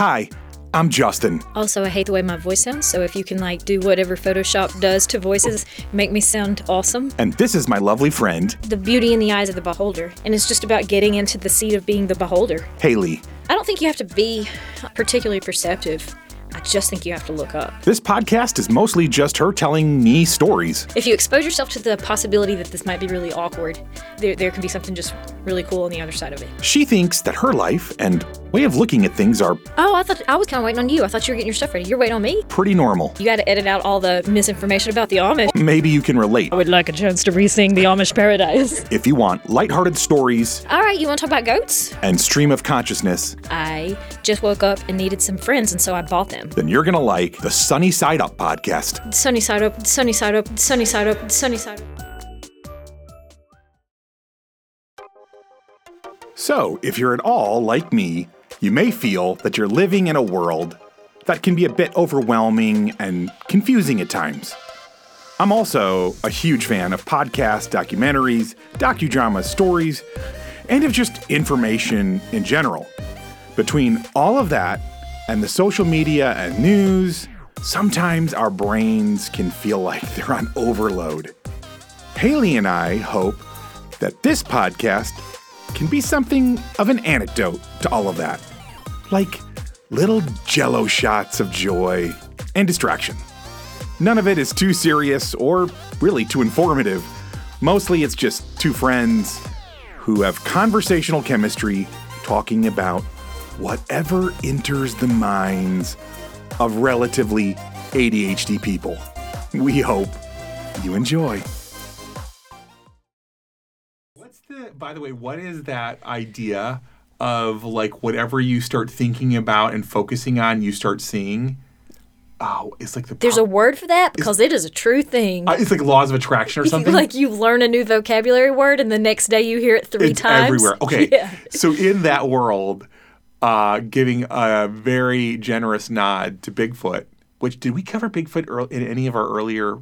Hi, I'm Justin. Also, I hate the way my voice sounds, so if you can like do whatever Photoshop does to voices, make me sound awesome. And this is my lovely friend, The beauty in the eyes of the beholder, and it's just about getting into the seat of being the beholder. Hayley. I don't think you have to be particularly perceptive. I just think you have to look up. This podcast is mostly just her telling me stories. If you expose yourself to the possibility that this might be really awkward, there, there can be something just really cool on the other side of it. She thinks that her life and way of looking at things are Oh, I thought I was kind of waiting on you. I thought you were getting your stuff ready. You're waiting on me. pretty normal. You got to edit out all the misinformation about the Amish. Maybe you can relate. I would like a chance to re-sing the Amish Paradise. If you want lighthearted stories All right, you want to talk about goats? and stream of consciousness, I just woke up and needed some friends, and so I bought them. Then you're gonna like the Sunny Side Up podcast. Sunny side up, sunny side up, sunny side up, sunny side up. So, if you're at all like me, you may feel that you're living in a world that can be a bit overwhelming and confusing at times. I'm also a huge fan of podcasts, documentaries, docudramas, stories, and of just information in general. Between all of that and the social media and news, sometimes our brains can feel like they're on overload. Hayley and I hope that this podcast can be something of an antidote to all of that. Like little jello shots of joy and distraction. None of it is too serious or really too informative. Mostly it's just two friends who have conversational chemistry talking about whatever enters the minds of relatively ADHD people. We hope you enjoy. What's the, by the way, what is that idea of like whatever you start thinking about and focusing on, you start seeing? Oh, it's like the. There's a word for that because it is a true thing. Uh, it's like laws of attraction or something. like you learn a new vocabulary word, and the next day you hear it three it's times. everywhere. Okay. Yeah. So in that world, uh, giving a very generous nod to Bigfoot, which did we cover Bigfoot earl- in any of our earlier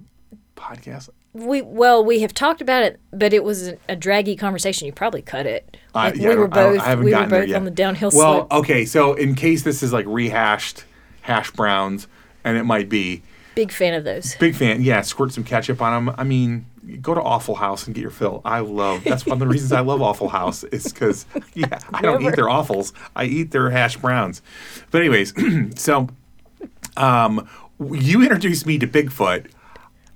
podcasts? We well, we have talked about it, but it was a draggy conversation. You probably cut it. Uh, yeah, we were both we were both yet. on the downhill Well, slope. okay. So in case this is like rehashed hash browns, and it might be. Big fan of those. Big fan. Yeah, squirt some ketchup on them. I mean, go to Awful House and get your fill. I love. That's one of the reasons I love Awful House is because yeah, I don't eat their offals. I eat their hash browns. But anyways, so um, you introduced me to Bigfoot.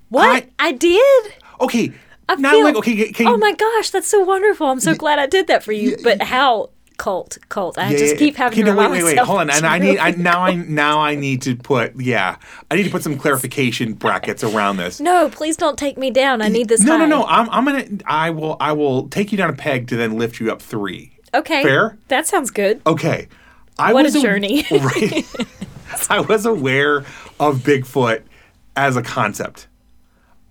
What I, did? Okay, I now feel, like okay, can oh my gosh, that's so wonderful! I'm so glad I did that for you. but how cult cult? I Yeah, just yeah, keep having Okay, to no, wait, wait, wait. Hold on, and I need I, now I now I need to put yeah I need to put some clarification brackets around this. No, please don't take me down. I need this. No, no, high. no. I'm, I'm gonna. I will. I will take you down a peg to then lift you up three. Okay, Fair? That sounds good. Okay. I What a was aw- journey. right. I was aware of Bigfoot as a concept.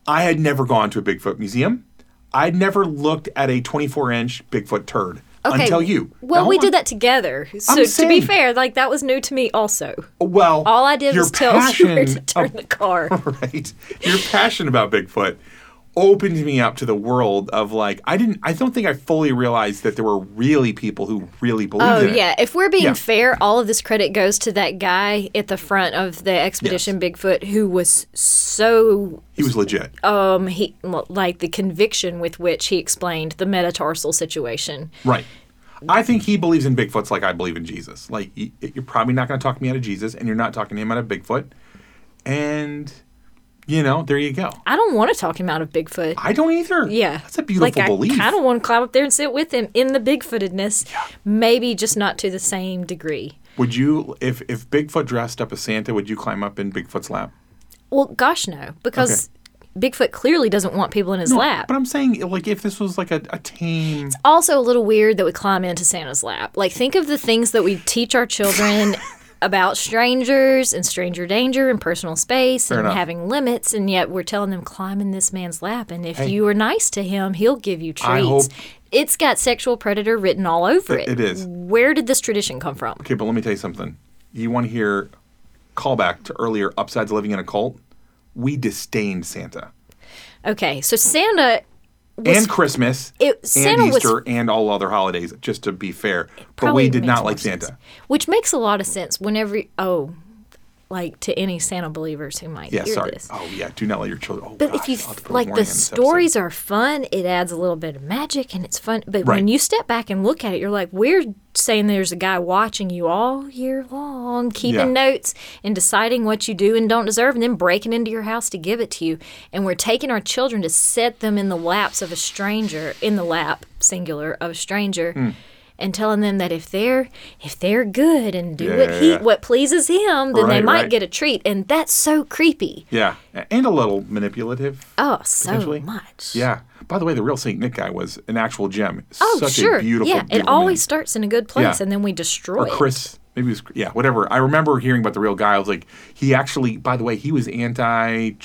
I had never gone to a Bigfoot museum. I'd never looked at a 24 inch Bigfoot turd Okay. until you. Well, Now, we did that together. So I'm to be fair, like that was new to me also. Well, All I did was tell you where to turn of- the car. right. Your passion about Bigfoot opened me up to the world of like I didn't I don't think I fully realized that there were really people who really believed Oh in it. yeah, if we're being Yeah. fair, all of this credit goes to that guy at the front of the expedition Bigfoot who was so He was legit. um he like the conviction with which he explained the metatarsal situation. Right. I think he believes in Bigfoots like I believe in Jesus. Like you're probably not going to talk me out of Jesus, and you're not talking him out of Bigfoot, and you know there you go. I don't want to talk him out of Bigfoot. I don't either. Yeah, that's a beautiful like, belief. I kind of want to climb up there and sit with him in the Bigfootedness. Maybe just not to the same degree. would you, if if Bigfoot dressed up as Santa, would you climb up in Bigfoot's lap? Well, gosh, no, because Bigfoot clearly doesn't want people in his lap. But I'm saying, like, if this was like a, a tame, also a little weird that we climb into Santa's lap. Like, think of the things that we teach our children about strangers and stranger danger and personal space and enough. having limits, and yet we're telling them climb in this man's lap, and if Hey. you are nice to him, he'll give you treats. hope- It's got sexual predator written all over it. It- it is. Where did this tradition come from? okay, but let me tell you something. You want to hear callback to earlier upsides of living in a cult? We disdained Santa. Okay, so Santa was- and Christmas It- and Santa was- Easter and all other holidays. Just to be fair, but we did not like sense. Santa. which makes a lot of sense. Whenever oh, like to any Santa believers who might Yeah, hear sorry. this. Oh yeah, do not let your children. Oh, But if you I'll have to put a like the this episode. stories are fun, it adds a little bit of magic and it's fun. But Right. when you step back and look at it, you're like, we're saying there's a guy watching you all year long, keeping Yeah. notes and deciding what you do and don't deserve, and then breaking into your house to give it to you. And we're taking our children to set them in the laps of a stranger, in the lap, singular, of a stranger. Hmm. And telling them that if they're if they're good and do Yeah, what he yeah. what pleases him, then they might right. get a treat, and that's so creepy. Yeah, and a little manipulative. Oh, so much. Yeah. By the way, the real Saint Nick guy was an actual gem. Oh, Such sure. a beautiful. yeah, it always man. starts in a good place, Yeah. and then we destroy or it. Chris. Maybe it was yeah, whatever. I remember hearing about the real guy. I was like, he actually. By the way, he was anti. I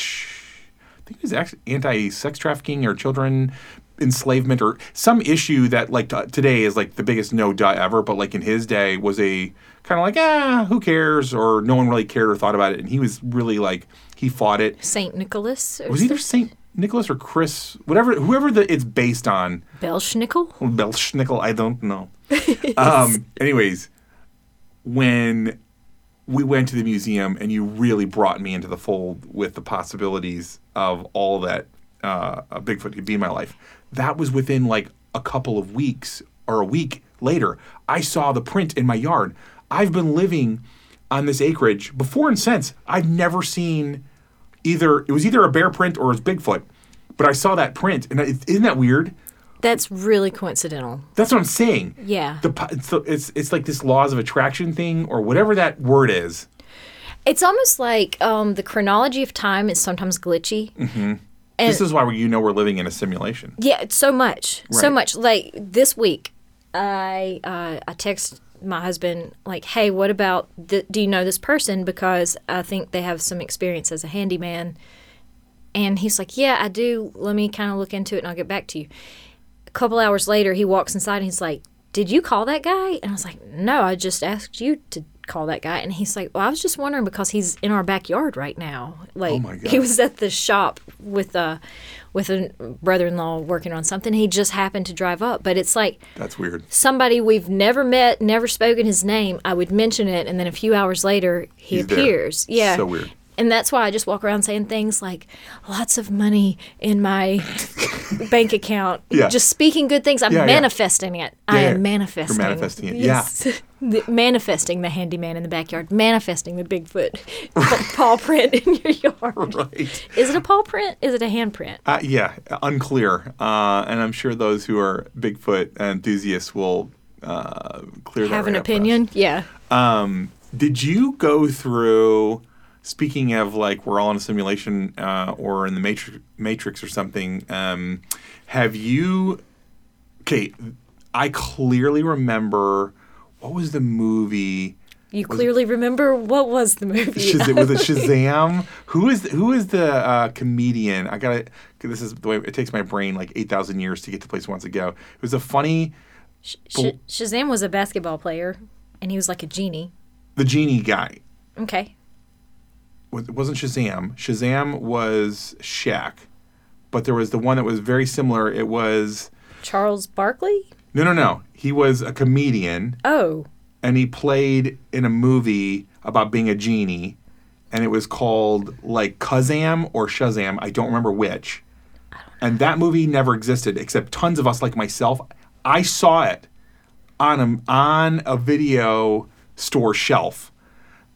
think he was anti-sex trafficking or children enslavement or some issue that like t- today is like the biggest no duh ever, but like in his day was a kind of like ah who cares or no one really cared or thought about it, and he was really like he fought it. Saint Nicholas. Or was either Saint Nicholas or Chris, whatever, whoever the, it's based on. Belsnickel. Belsnickel, I don't know. um, anyways, when we went to the museum and you really brought me into the fold with the possibilities of all that uh, a Bigfoot could be in my life, that was within like a couple of weeks or a week later. I saw the print in my yard. I've been living on this acreage before and since. I've never seen either, it was either a bear print or it was Bigfoot. But I saw that print, and it, isn't that weird? That's really coincidental. That's what I'm saying. Yeah. The it's, it's it's like this laws of attraction thing or whatever that word is. It's almost like um, the chronology of time is sometimes glitchy. And this is why we, you know we're living in a simulation. yeah, it's so much, so much. Like this week, I uh, I text my husband like, "Hey, what about? Th- do you know this person? Because I think they have some experience as a handyman." And he's like, "Yeah, I do. Let me kind of look into it, and I'll get back to you." A couple hours later, he walks inside and he's like, "Did you call that guy?" And I was like, "No, I just asked you to call that guy." And he's like, "Well, I was just wondering because he's in our backyard right now. Like, Oh he was at the shop with a with a brother-in-law working on something. He just happened to drive up, but it's like." That's weird. Somebody we've never met, never spoken his name. I would mention it, and then a few hours later, he He's there. appears. Yeah, So weird. And that's why I just walk around saying things like lots of money in my bank account. Yeah. Just speaking good things. I'm Yeah, yeah. manifesting it. I am yeah. manifesting. You're manifesting it, Yes. The- manifesting the handyman in the backyard. Manifesting the Bigfoot paw print in your yard. Right. Is it a paw print? Is it a handprint? Uh, yeah, unclear. Uh, and I'm sure those who are Bigfoot enthusiasts will uh, clear that Have an right up for us. opinion? Yeah. Um, did you go through? Speaking of like we're all in a simulation uh, or in the matrix, matrix or something. Um, have you? Okay, I clearly remember. What was the movie? You clearly remember what was the movie? Shaz- was it Shazam? who is who is the uh, comedian? I gotta. This is the way it takes my brain like eight thousand years to get to place once to go. It was a funny, Sh- Shazam was a basketball player, and he was like a genie. the genie guy. Okay. It wasn't Shazam. Shazam was Shaq, but there was the one that was very similar. It was Charles Barkley? no, no, no. He was a comedian, Oh. and he played in a movie about being a genie, and it was called like Kazam or Shazam. I don't remember which. And that movie never existed, except tons of us, like myself, I saw it on a on a video store shelf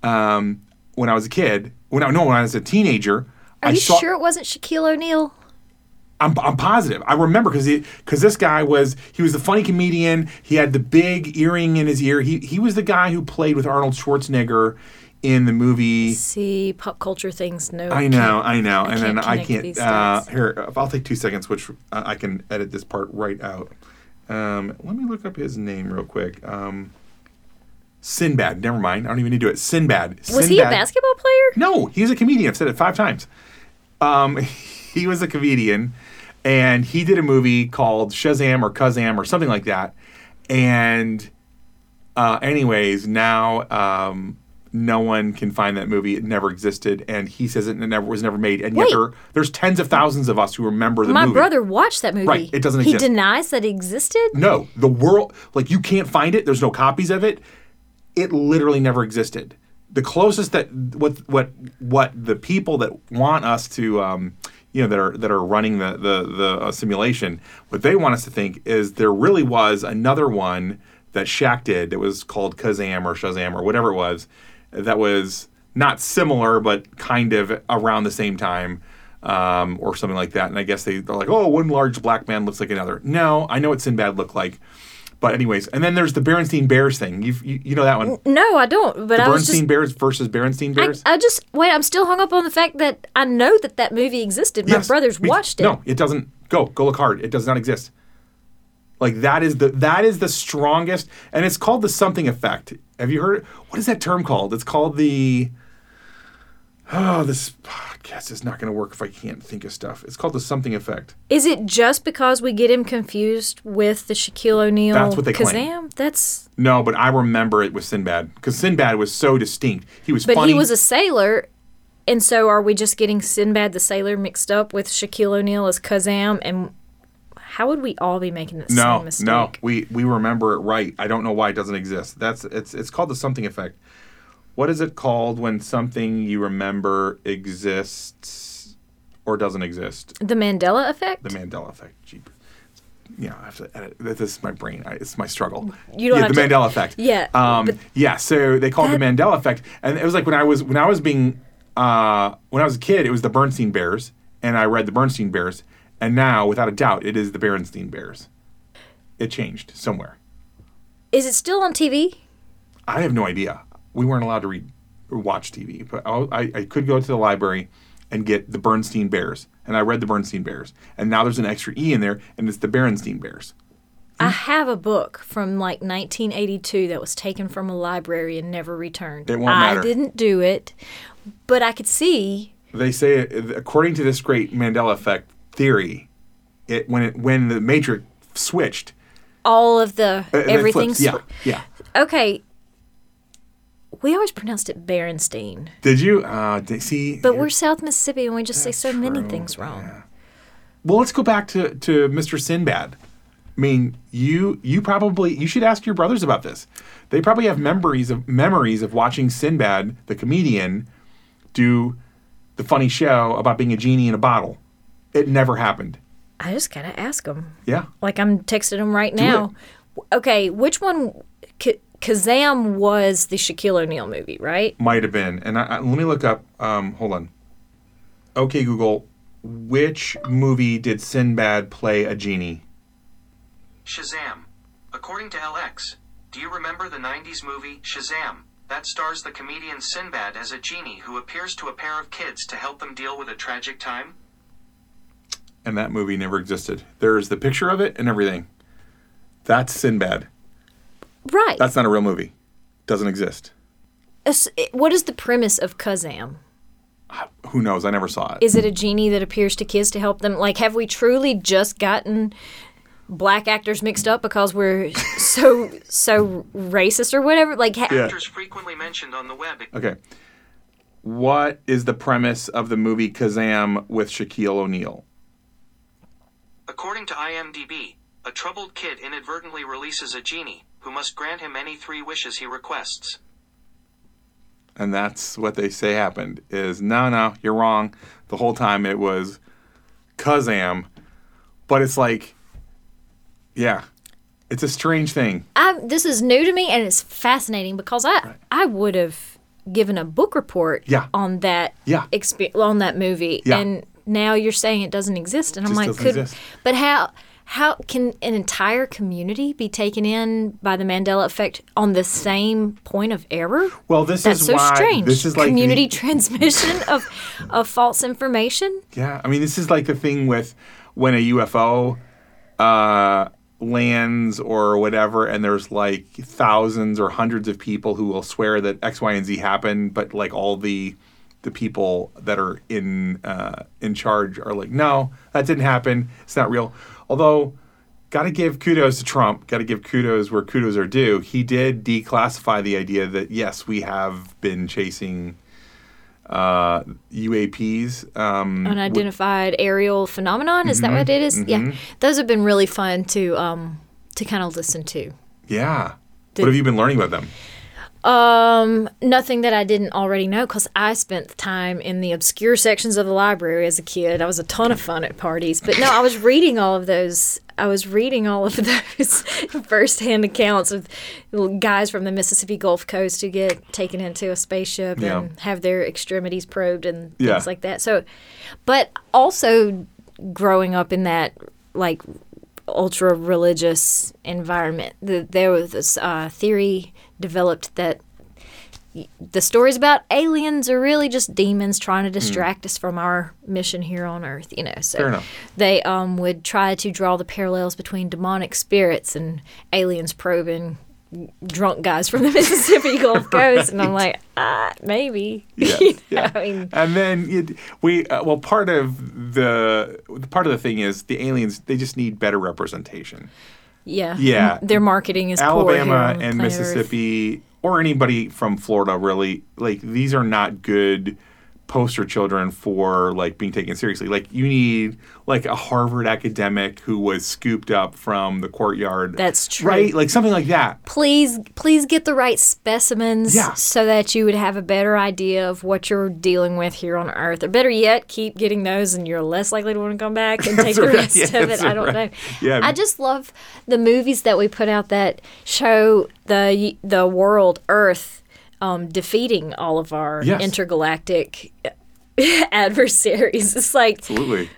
um, when I was a kid. When I no, when I was a teenager. Are I you saw, sure it wasn't Shaquille O'Neal? I'm, I'm positive. I remember because because this guy was he was the funny comedian. He had the big earring in his ear. He he was the guy who played with Arnold Schwarzenegger in the movie. See, pop culture things. No. I know, I know, and then I can't. Uh, here, I'll take two seconds, which uh, I can edit this part right out. Um, let me look up his name real quick. Um, Sinbad. Never mind. I don't even need to do it. Sinbad. Was he a basketball player? no, he's a comedian. I've said it five times. Um, he was a comedian, and he did a movie called Shazam or Kazam or something like that. And, uh, anyways, now um, no one can find that movie. It never existed, and he says it never was never made. And yet there, there's tens of thousands of us who remember the movie. My movie. brother watched that movie. Right, it doesn't He exist. denies that it existed. No, the world like you can't find it. There's no copies of it. It literally never existed. The closest that what what what the people that want us to um, you know that are that are running the the the uh, simulation, what they want us to think is there really was another one that Shaq did that was called Kazam or Shazam or whatever it was that was not similar but kind of around the same time um, or something like that. And I guess they, they're like, oh, one large black man looks like another. No, I know what Sinbad looked like. But anyways, and then there's the Berenstein Bears thing. You've, you you know that one. No, I don't. But The I was Bernstein just. Bears versus Berenstein Bears. I just wait. I'm still hung up on the fact that I know that that movie existed. My Yes, brothers me- watched it. No, it doesn't. Go go look hard. It does not exist. Like that is the that is the strongest, and it's called the something effect. Have you heard? What is that term called? It's called the. Oh, this podcast is not going to work if I can't think of stuff. It's called the something effect. Is it just because we get him confused with the Shaquille O'Neal That's what they claim. Kazam? That's No, but I remember it was Sinbad because Sinbad was so distinct. He was but funny. he was a sailor, and so are we just getting Sinbad the sailor mixed up with Shaquille O'Neal as Kazam? And how would we all be making the no, same mistake? no. We we remember it right. I don't know why it doesn't exist. That's it's it's called the something effect. What is it called when something you remember exists or doesn't exist? The Mandela effect. The Mandela effect. Jeep. Yeah, I have to edit. This is my brain. I, it's my struggle. You don't yeah, have the to- Mandela effect. Yeah, Um, yeah. So they call it the Mandela effect, and it was like when I was when I was being uh, when I was a kid, it was the Bernstein Bears, and I read the Bernstein Bears, and now, without a doubt, it is the Berenstein Bears. It changed somewhere. Is it still on TV? I have no idea. We weren't allowed to read or watch TV, but I, I, could go to the library and get the Bernstein Bears, and I read the Bernstein Bears, and now there's an extra E in there, and it's the Berenstein Bears. I have a book from like 1982 that was taken from a library and never returned. It won't matter. I didn't do it, but I could see. They say, according to this great Mandela effect theory, it when it when the Matrix switched, All of the uh, everything. flips. Yeah, yeah. Okay. We always pronounced it Berenstein, Did you? Uh, d- see, but we're South Mississippi and we just say so many things wrong. Well, let's go back to, to Mr. Sinbad. I mean, you you probably you should ask your brothers about this. They probably have memories of memories of watching Sinbad, the comedian, do the funny show about being a genie in a bottle. It never happened. I just gotta ask them. Yeah. Like I'm texting them right now. Okay, which one? K- Kazam was the Shaquille O'Neal movie, right? Might have been. And I, I, let me look up. Um, hold on. Okay, Google. Which movie did Sinbad play a genie? Shazam. According to LX, do you remember the 90s movie Shazam? That stars the comedian Sinbad as a genie who appears to a pair of kids to help them deal with a tragic time? And that movie never existed. There's the picture of it and everything. That's Sinbad. Right. That's not a real movie. Doesn't exist. What is the premise of Kazam? Who knows? I never saw it. Is it a genie that appears to kids to help them? Like, have we truly just gotten black actors mixed up because we're so so racist or whatever? Like, ha- Yeah. Actors frequently mentioned on the web. Okay. What is the premise of the movie Kazam with Shaquille O'Neal? According to IMDb, a troubled kid inadvertently releases a genie who must grant him any three wishes he requests. And that's what they say happened is no, no, you're wrong. The whole time it was Kazam. But it's like, yeah, it's a strange thing. I, this is new to me and it's fascinating because I I would have given a book report Yeah. on that Yeah. expe- on that movie Yeah. and now you're saying it doesn't exist and I'm like could exist. but how how can an entire community be taken in by the Mandela effect on the same point of error? Well, this That's is so why strange. this is like community the, transmission of of false information. Yeah, I mean, this is like the thing with when a UFO uh, lands or whatever, and there's like thousands or hundreds of people who will swear that X, Y, and Z happened, but like all the the people that are in uh, in charge are like, no, that didn't happen. It's not real. Although got to give kudos to Trump. Got to give kudos where kudos are due. He did declassify the idea that yes, we have been chasing uh, UAPs. Um, Unidentified aerial phenomenon. Is that what it is? Yeah, those have been really fun to um to kind of listen to. yeah. what have you been learning about them? Um, nothing that I didn't already know because I spent time in the obscure sections of the library as a kid. I was a ton of fun at parties, but no, I was reading all of those. I was reading all of those firsthand accounts of guys from the Mississippi Gulf Coast who get taken into a spaceship Yeah. and have their extremities probed and Yeah. things like that. So, but also growing up in that like ultra religious environment. The, there was this uh, theory developed that the stories about aliens are really just demons trying to distract us from our mission here on Earth. You know, so Fair enough. they um, would try to draw the parallels between demonic spirits and aliens probing drunk guys from the Mississippi Gulf Coast, and I'm like, ah, maybe. Yeah, You know, yeah. I mean, And then it, we uh, well, part of the part of the thing is the aliens. They just need better representation. Yeah, Yeah. Their marketing is poor here Alabama and planet Earth. Mississippi, or anybody from Florida, really, like these are not good poster children for like being taken seriously. Like you need like a Harvard academic who was scooped up from the courtyard. That's true. Right? Like something like that. please please get the right specimens Yeah. so that you would have a better idea of what you're dealing with here on earth or better yet keep getting those and you're less likely to want to come back and take the right. rest Yeah, of it i don't right. know Yeah. i just love the movies that we put out that show the the world earth um, defeating all of our Yes. intergalactic adversaries it's like Absolutely.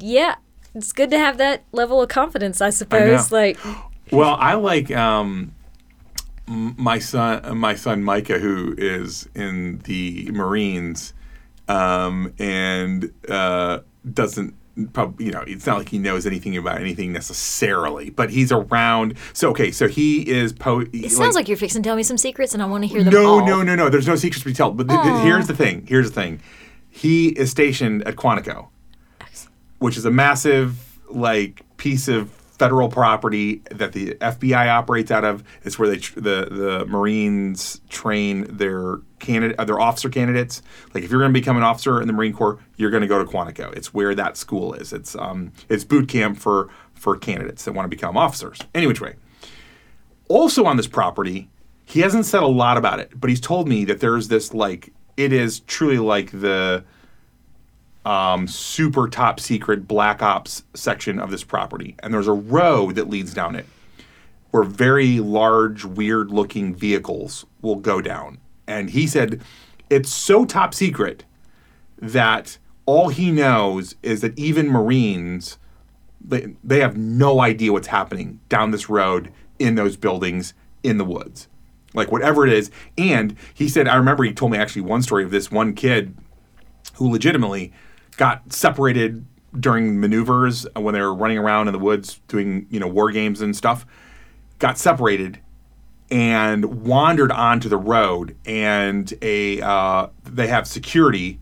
yeah it's good to have that level of confidence i suppose know. like Well, I like um, my son, my son Micah, who is in the Marines, um, and uh, doesn't probably you know it's not like he knows anything about anything necessarily, but he's around. So okay, so he is po. it sounds like you're fixing to tell me some secrets and i want to hear them no, all no, no, no. There's no secrets to be told. But th- th- here's the thing. Here's the thing. He is stationed at Quantico, which is a massive like piece of federal property that the FBI operates out of. It's where they tr- the the Marines train their candidate uh, their officer candidates. Like if you're going to become an officer in the Marine Corps, you're going to go to Quantico. It's where that school is. It's um it's boot camp for for candidates that want to become officers. Any which way also on this property, he hasn't said a lot about it, but he's told me that there's this like it is truly like the um, super top secret black ops section of this property, and there's a road that leads down it where very large, weird looking vehicles will go down. And he said it's so top secret that all he knows is that even Marines they, they have no idea what's happening down this road in those buildings in the woods. Like whatever it is. And he said i remember he told me actually one story of this one kid who legitimately got separated during maneuvers when they were running around in the woods doing you know war games and stuff got separated and wandered onto the road and a uh, they have security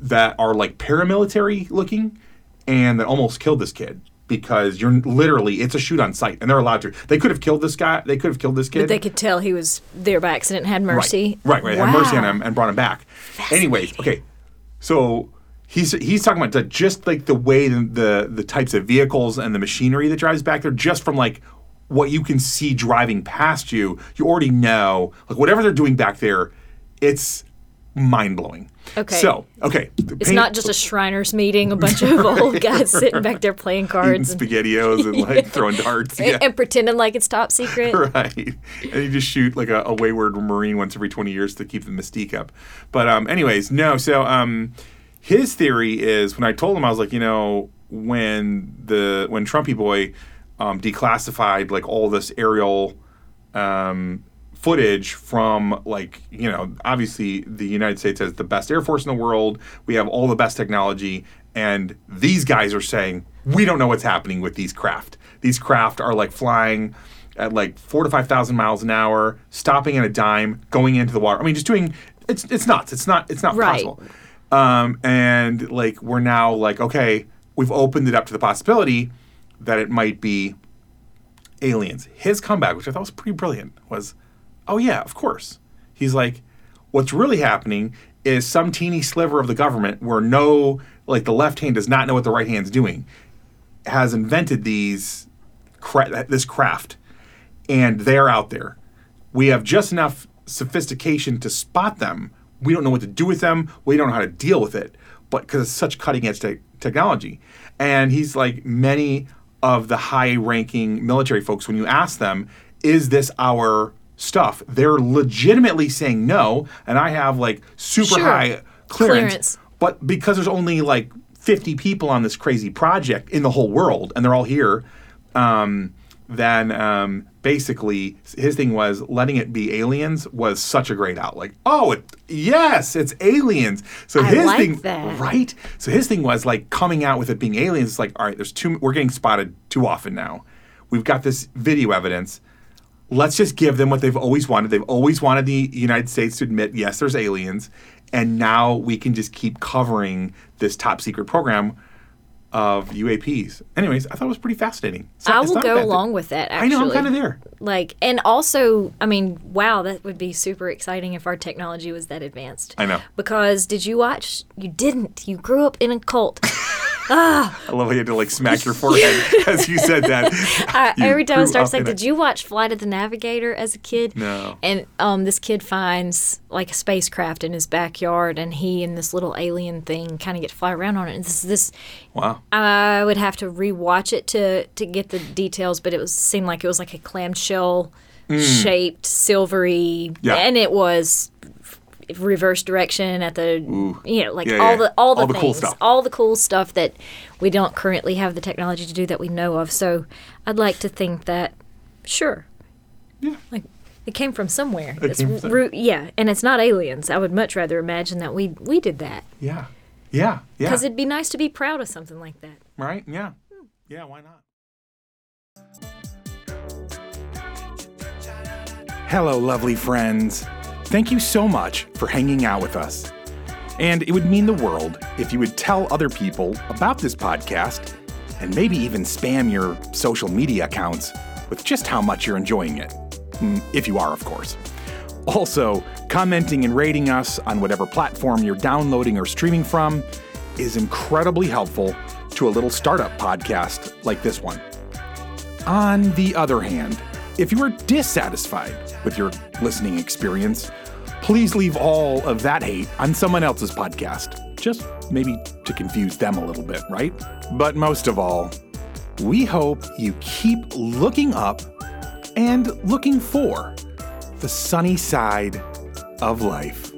that are like paramilitary looking and that almost killed this kid because you're literally it's a shoot on sight and they're allowed to they could have killed this guy they could have killed this kid But they could tell he was there by accident and had mercy. Right, right, right. Had mercy on him and brought him back. Anyways, okay. So he's he's talking about the, just like the way the, the the types of vehicles and the machinery that drives back there, just from like what you can see driving past you, you already know like whatever they're doing back there, it's mind blowing. Okay. So okay, It's not just a Shriners meeting, a bunch of old guys sitting back there playing cards and, spaghettios and like throwing darts. and, and pretending like it's top secret. right. And you just shoot like a, a wayward marine once every twenty years to keep the mystique up. But um, anyways, no. So um, his theory is when I told him I was like, you know, when the when Trumpy boy um, declassified like all this aerial um, footage from like you know obviously the United States has the best air force in the world. We have all the best technology, and these guys are saying we don't know what's happening with these craft. These craft are like flying at like four to five thousand miles an hour, stopping at a dime, going into the water. I mean, just doing it's it's nuts. It's not it's not Right. possible. Um, and like we're now like okay, we've opened it up to the possibility that it might be aliens. His comeback, which I thought was pretty brilliant, was, "Oh yeah, of course." He's like, "What's really happening is some teeny sliver of the government where no, like the left hand does not know what the right hand's doing, has invented these, cra- this craft, and they're out there. We have just enough sophistication to spot them. We don't know what to do with them. We don't know how to deal with it, but because it's such cutting edge te- technology." And he's like many of the high ranking military folks, when you ask them, is this our stuff? They're legitimately saying no. And I have like super Sure. high clearance, Clearance. But because there's only like 50 people on this crazy project in the whole world and they're all here, um, then um, basically his thing was letting it be aliens was such a great out. Like, oh, it, yes, it's aliens. So I his like thing, that. right? So his thing was like coming out with it being aliens. It's like, all right, there's too. We're getting spotted too often now. We've got this video evidence. Let's just give them what they've always wanted. They've always wanted the United States to admit, yes, there's aliens, and now we can just keep covering this top secret program of UAPs. Anyways, I thought it was pretty fascinating. Not- I will go bad thing. along with that. I know. I'm kind of there. Like, and also, I mean, wow, that would be super exciting if our technology was that advanced. I know. Because did you watch? You didn't. You grew up in a cult. I love how you had to like smack your forehead as you said that. I, You every time I start in "Did you watch Flight of the Navigator as a kid?" No. And um, this kid finds like a spacecraft in his backyard, and he and this little alien thing kind of get to fly around on it. And this, this Wow. I would have to rewatch it to to get the details, but it was seemed like it was like a clamshell shaped silvery, Mm. Yeah. and it was reverse direction at the you know like Yeah, all yeah. the all the All the things, cool stuff. all the cool stuff that we don't currently have the technology to do that we know of. So I'd like to think that sure, Yeah. like it came from somewhere. It It's came from- yeah, and it's not aliens. I would much rather imagine that we we did that Yeah. Yeah. Yeah. because it'd be nice to be proud of something like that. Right? Yeah. Yeah, why not? Hello, lovely friends. Thank you so much for hanging out with us. And it would mean the world if you would tell other people about this podcast and maybe even spam your social media accounts with just how much you're enjoying it. Mm, If you are, of course. Also, commenting and rating us on whatever platform you're downloading or streaming from is incredibly helpful to a little startup podcast like this one. On the other hand, if you are dissatisfied with your listening experience, please leave all of that hate on someone else's podcast. Just maybe to confuse them a little bit, right? But most of all, we hope you keep looking up and looking for the sunny side of life.